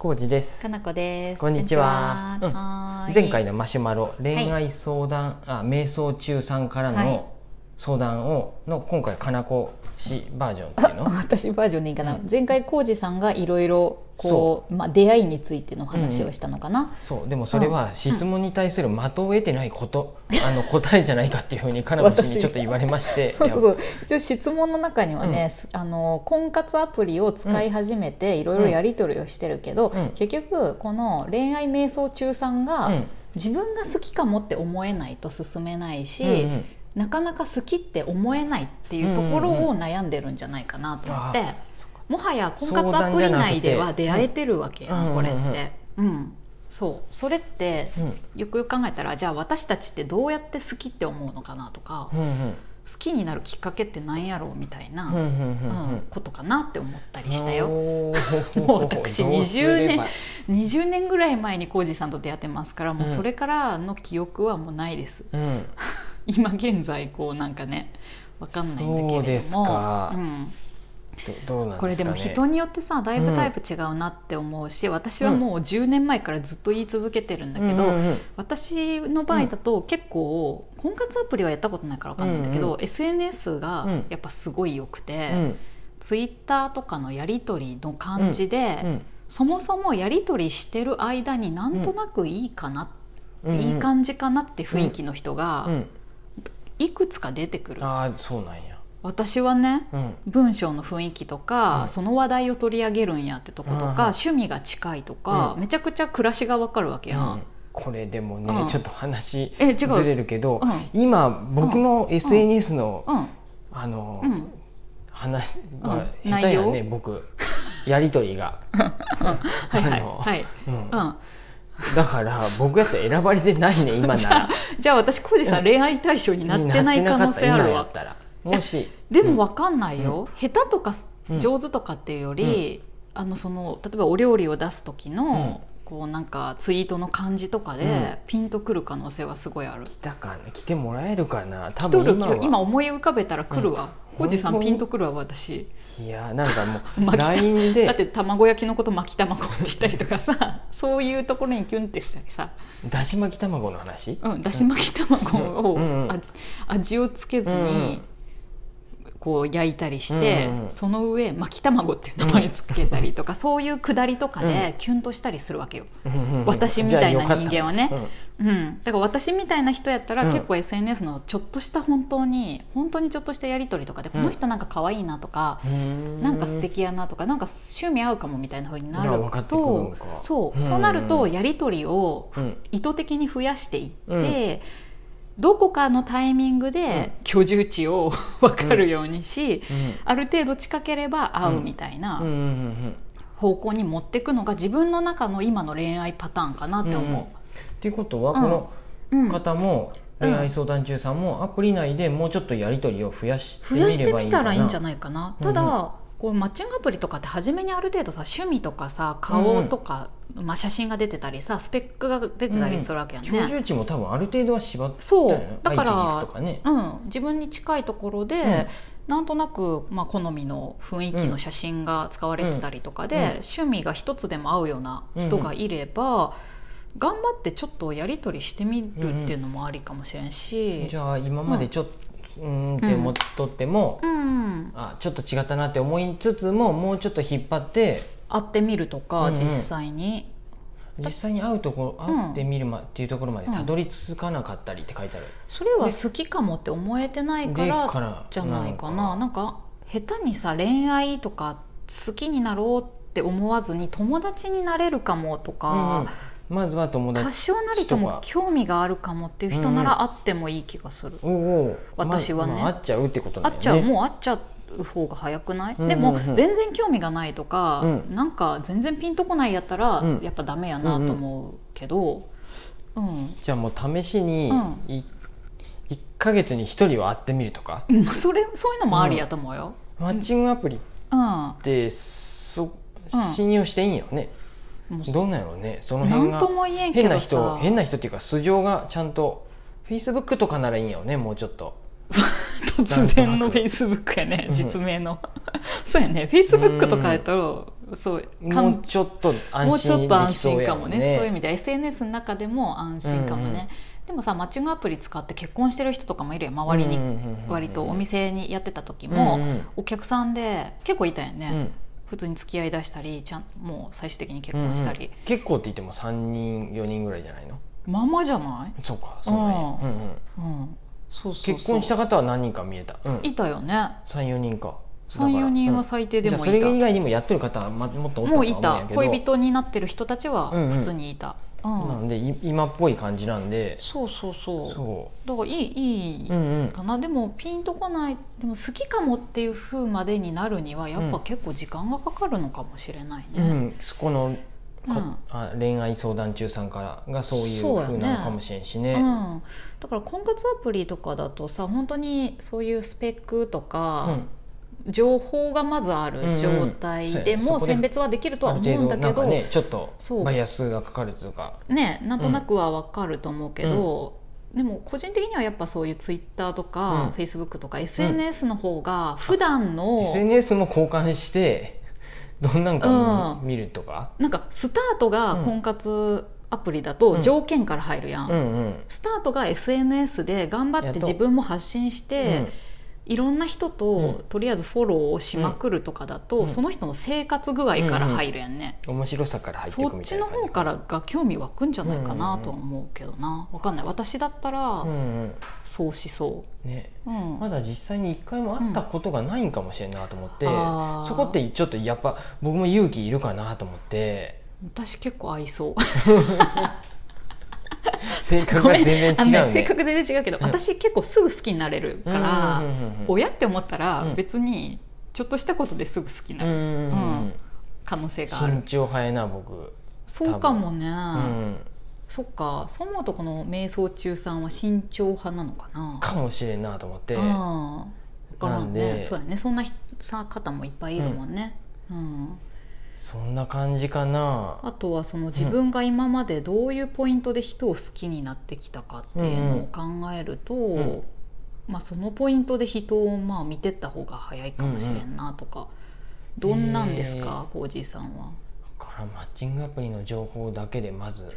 コウジです。か。なこです。こんにちは。前回のマシュマロ恋愛相談、あ瞑想中さんからはい。の相談をの今回かなこ氏バージョンっていうの？私バージョンでいいかな、うん。前回浩二さんがいろいろこうまあ、出会いについての話をしたのかな、そう。でもそれは質問に対する的を得てないこと、あの答えじゃないかっていうふうにかなこ氏にちょっと言われまして。そうそうそう。一応質問の中にはね、あの婚活アプリを使い始めていろいろやり取りをしてるけど、うん。結局この恋愛瞑想中さんが、うん。自分が好きかもって思えないと進めないし、うんうんなかなか好きって思えないっていうところを悩んでるんじゃないかなと思って、あーもはや婚活アプリ内では出会えてるわけやうんんこれっうんうん。うんて。うん。そう。それってうん。よくよく考えたらじゃあ私たちってどうやって好きって思うのかなとか、好うんうん。きになるきっかけって何やろうみたいな、うんうんうんうん。ことかなって思ったりしたよ。もう私どうすれば。20年ぐらい前に浩二さんと出会ってますからもううん。それからの記憶はもうないです、うん 今現在こうなんかねわかんないんだけれども。そうん、どどうなんこれですかね。でも人によってさだいぶタイプ違うなって思うし、私はもう10年前からずっと言い続けてるんだけど、うんうんうん私の場合だと結構婚活アプリはやったことないから分かんないんだけど、うんう SNS がうん。やっぱすごい良くて、うん。ツイッターとかのやり取りの感じで、うん。そもそもやり取りしてる間になんとなくいいかな、うん。いい感じかなって雰囲気の人がうんいくつか出てくる、ああそうなんや。私はねうん。文章の雰囲気とか、うん。その話題を取り上げるんやってとことか、うんうん趣味が近いとか、うん。めちゃくちゃ暮らしがわかるわけやん、うん。これでもね、うん。ちょっと話ずれるけど、うん。今僕の SNS の、うん。あの、うん。話うん。は下手やね僕。やり取りが、はいはい。はい、うん。うん、だから僕やったら選ばれてないね今なら。じゃあ私浩二さん恋愛対象になってない可能性あるわ。もし。でも分かんないよ、下手とかうん。上手とかっていうより、あのその例えばお料理を出す時の、こうなんかツイートの感じとかで、うん。ピンとくる可能性はすごいある。来たかな。来てもらえるかな。多来とる分今は今思い浮かべたら来るわうん浩二、さんピンとくるわ私。いやなんかもう LINE でだって卵焼きのこと巻き卵って言ったりとかさ そういうところにキュンってしたりさ、だし巻き卵の話？うん、だし巻き卵を、うんうんあ味をつけずに、こう焼いたりして、うんうんその上巻き卵っていう名前つけたりとか、そういうくだりとかでキュンとしたりするわけよ、うんうんうん私みたいな人間はね。うん。うん、だから私みたいな人やったら、うん。結構 SNS のちょっとした本当に本当にちょっとしたやり取りとかで、この人なんか可愛いなとか、なんか素敵やなとかなんか趣味合うかもみたいな風になるとかそう,、うん。そうなるとやり取りをうん。意図的に増やしていって、うんどこかのタイミングで居住地を 分かるようにし、うん。ある程度近ければ会うみたいなうんうんうん方向に持っていくのが自分の中の今の恋愛パターンかなって思う。っていうことはうん。このうん。方も恋愛相談中さんもアプリ内でもうちょっとやり取りを増やしてみ増やしてればいいかな。みたらいいんじゃないかな。うん。ただ、こうマッチングアプリとかって初めにある程度さ趣味とかさ顔とか、まあ、写真が出てたりさスペックが出てたりするわけやん居ね、住地も多分ある程度は縛ってそう。だからねうん、自分に近いところで、なんとなく、まあ、好みの雰囲気の写真が使われてたりとかで、うん。趣味が一つでも合うような人がいれば、頑張ってちょっとやり取りしてみるっていうのもありかもしれんし、じゃあ今までちょっとうーんって思っとっても、うん、あちょっと違ったなって思いつつももうちょっと引っ張って会ってみるとか、うんうん。実際に。実際に会うところうん。会ってみるまっていうところまでたどり着かなかったりって書いてある、それは好きかもって思えてないかでらからじゃないかな。なんか。下手にさ恋愛とか好きになろうって思わずに友達になれるかもとうんか、うんまずは友多達少なりとも興味があるかもっていう人なら会ってもいい気がする、おお私はね。まあ会っちゃうってことだよね。会っちゃう。もう会っちゃう方が早くない、うんうんでもうん全然興味がないとか、うん。なんか全然ピンとこないやったら、うん。やっぱダメやなと思うけど、うんじゃあもう試しにうん。い1か月に1人は会ってみるとか。うん。それそういうのもありやと思うよ。マッチングアプリっうん。てそうん。信用していいんよね、もうどうなんやろうね。その辺がなんとも言えんけ変などさ人変な人っていうか素性がちゃんとフェイスブックとかならいいんよねもうちょっと。突然のフェイスブックやねうん実名の。そうやね。フェイスブックとかやったらそうもうちょっと安もうちょっ心と安できそうやもん心かもね。ねそういう意味で SNS の中でも安心かもね、でもさマッチングアプリ使って結婚してる人とかもいるよ周りに、割とお店にやってた時も、うんうん。お客さんで結構いたよね、うん普通に付き合いだしたりちゃんもう最終的に結婚したり、うんうん。結構って言っても3人4人ぐらいじゃないの？まあまあじゃない、そうかそうなんや、うん。うんうん。うん、そうそうそう。結婚した方は何人か見えた、うん、いたよね。34人か。34人は最最低でもいた、それ以外にもやってる方はまもっとおったともういた。恋人になってる人たちはうんうん。普通にいた、うんなんでい今っぽい感じなんで。そうそうそう。そだからいいいい、ううんうん。かなでもピンとこない。でも好きかもっていう風までになるにはやっぱ結構時間がかかるのかもしれないね、うん、そこのか、うん。あ恋愛相談中さんからがそういうそうなのかもしれんしね。うん。だから婚活アプリとかだとさ本当にそういうスペックとか、情報がまずある状態でも選別はできるとは思うんだけど、ねちょっとバイアスがかかるというか。ねなんとなくは分かると思うけど、でも個人的にはやっぱそういうツイッターとか、うん。フェイスブックとか SNS の方が普段の、SNS も交換して どんなんかうん。見るとか、なんかスタートが婚活アプリだとうん。条件から入るやん、うんうん。スタートが SNS で頑張って自分も発信して、いろんな人と、うん。とりあえずフォローをしまくるとかだと、うん。その人の生活具合から入るやんね、うん、面白さから入っていそくみっちの方からが興味湧くんじゃないかなうんとは思うけどな。わかんない。私だったらそうしそね。う、うん。まだ実際に一回も会ったことがないんかもしれんなと思って、そこってちょっとやっぱ僕も勇気いるかなと思って。私結構合いそう 性格が全然違うね。ね性格全然違うけど、うん。私結構すぐ好きになれるから、うんうんうんうん。親って思ったらうん。別にちょっとしたことですぐ好きになるうんうんうん。うん可能性がある。慎重派やな僕。そうかもね、うん。そっか。そう思うとこの瞑想中さんは慎重派なのかな？かもしれんなと思って。からんね。そうやね。そんなさ方もいっぱいいるもんね、うんそんな感じかな。あとはその自分が今までどういうポイントで人を好きになってきたかっていうのを考えると、ん。まあ、そのポイントで人をまあ見てった方が早いかもしれんなとか、どんなんですか？コー。ジーさんは。だからマッチングアプリの情報だけでまず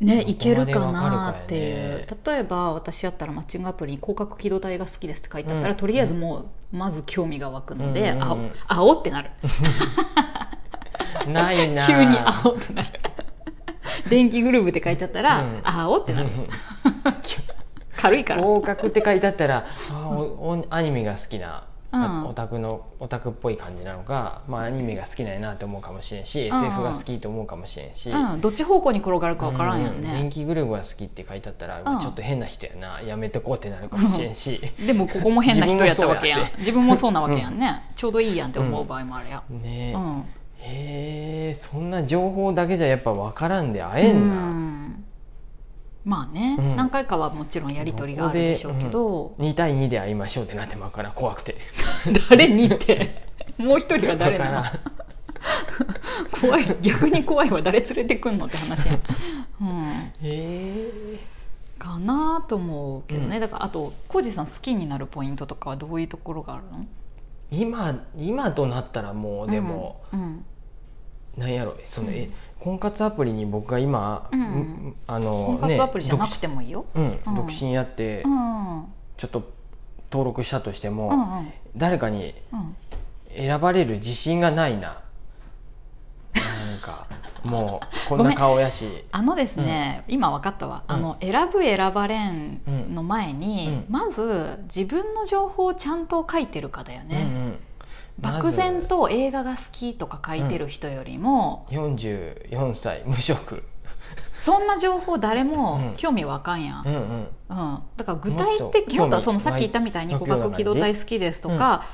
ね、いけるかなっていう。例えば私やったらマッチングアプリに広角機動隊が好きですって書いてあったら、うん。とりあえずもうまず興味が湧くので、うんうんうん。青青 ってなる ないな。急に青ってなる。電気グルーブって書いてあったら、うん。青ってなる。軽いから。合格って書いてあったらあおおアニメが好きな、うん。オタクのオタクっぽい感じなのか、まあ、アニメが好きなんやなって思うかもしれんし、うん。うん SF が好きと思うかもしれんし、うん、どっち方向に転がるか分からんやんう電ね、気グループが好きって書いてあったら、うん。ちょっと変な人やな。やめとこうってなるかもしれんし、でもここも変な人やったわけやん。自分もそうなわけやんね、ちょうどいいやんって思う場合もあるやん、ね。うん。へえそんな情報だけじゃやっぱ分からんで会えんな、うん。まあね、うん。何回かはもちろんやり取りがあるでしょうけど、2対2で会いましょうってなってまうから怖くて。誰にって？もう一人は誰なの？怖い。逆に怖いわ誰連れてくんのって話やん、うん、へえ。かなと思うけどね、うん。だからあと浩二さん好きになるポイントとかはどういうところがあるの？今今となったらもうでも、うん。うんなんやろその、うん。え婚活アプリに僕が今、うん。んあの婚活アプリじゃなくてもいいよ、ね、独身うん。うん独身やって、うん。うんちょっと登録したとしても、うんうん。誰かにうん。選ばれる自信がないな。なんかもう こんなん顔やし。あのですね、今分かったわ、うん。あの選ぶ選ばれんの前に、うん。まず自分の情報をちゃんと書いてるかだよね、うんうん漠然まと映画が好きとか書いてる人よりも、ず44歳無職。そんな情報誰もうん。興味わかんやん、うんうん。うん。だから具体的と興味もっとそのさっき言ったみたいに湧「くような感じ互角機動隊好きです」とか、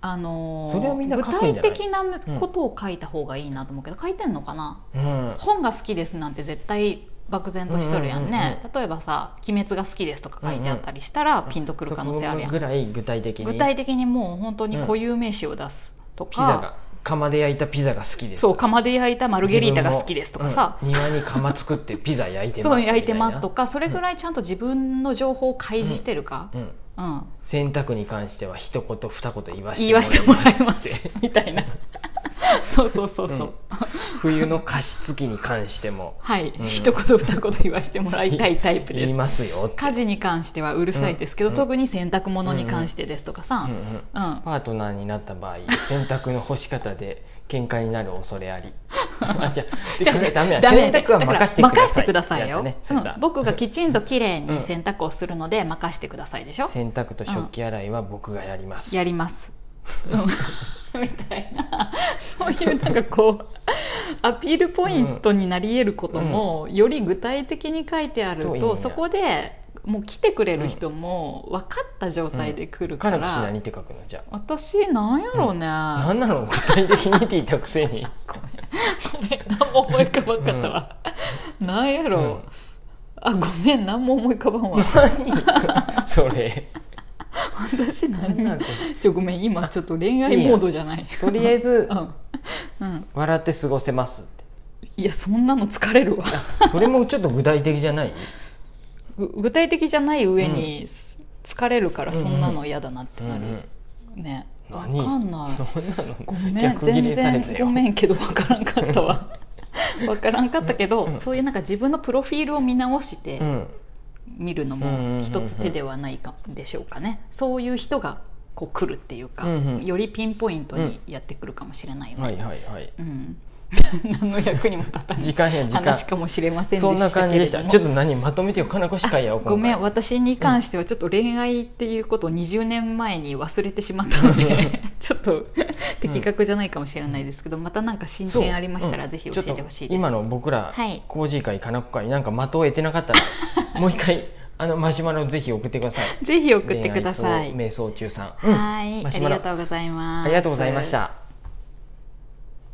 あのー具体的なことを書いた方がいいなと思うけど書いてんのかな？うん。本が好きですなんて絶対漠然としとるやんね、うんうん例えばさ「鬼滅が好きです」とか書いてあったりしたらピンとくる可能性あるやん、ぐらい具体的に。具体的にもう本当に固有名詞を出すとピザか、が釜で焼いたピザが好きです。そう釜で焼いたマルゲリータが好きですとかさ、うん庭に釜作ってピザ焼いてますそう焼いてますとか、かそれぐらいちゃんと自分の情報を開示してるか、うん、うん。洗濯に関しては一言二言言わ言わせてもらいます。みたいな そうそうそうそう、うん。冬の加湿器に関しても。はい、うん。一言二言言わせてもらいたいタイプで言いすますよ家事に関してはうるさいですけど、うん。特に洗濯物に関してですとかさ、うんうんうん。パートナーになった場合洗濯の干し方で喧嘩になる恐れあり。あじゃあじゃダメだ。洗濯は任せてください。任せてくださいよ、ね。そうん僕がきちんときれいに洗濯をするので任せてくださいでしょ、洗濯と食器洗いは僕がやります、やります、うん みたいな。そういうなんかこうアピールポイントになり得ることも、より具体的に書いてあると、といいんや。そこでもう来てくれる人も分かった状態で来るか、からなくし何って書くのじゃあ。私なんやろうね、何なの具体的にって言ったくせに。何も思い浮かばんかったわ、なんやろう、うん。あごめん。何も思い浮かばんわ。それ私何何なのちょごめん今ちょっと恋愛モードじゃない。とりあえずうん、うん、笑って過ごせますって。いやそんなの疲れるわ。それもちょっと具体的じゃない？ぐ具体的じゃない上に、す疲れるからそんなの嫌だなってなる、ね。わか何んない。そんなのごめん全然ごめんけどわからんかったわ。わからんかったけど、うん。そういうなんか自分のプロフィールを見直してうん見るのも一つ手ではないかでしょうかね。そういう人がこう来るっていうか、うんうん。よりピンポイントにやってくるかもしれないよね、はいはいはい。うん、何の役にも立たない時間や時間。話かもしれませんでしたそんな感じでした。ちょっと何まとめてよ金越会やごめん私に関してはちょっと恋愛っていうことを20年前に忘れてしまったので ちょっと的確じゃないかもしれないですけどまた何か進展ありましたらぜひ教えてほしいです。今の僕らはい。コージー会かなこ会なんか的を得てなかったら もう一回あのマシュマロぜひ送ってください。ぜひ送ってください。瞑想中さん、うん。はい。ありがとうございます。ありがとうございました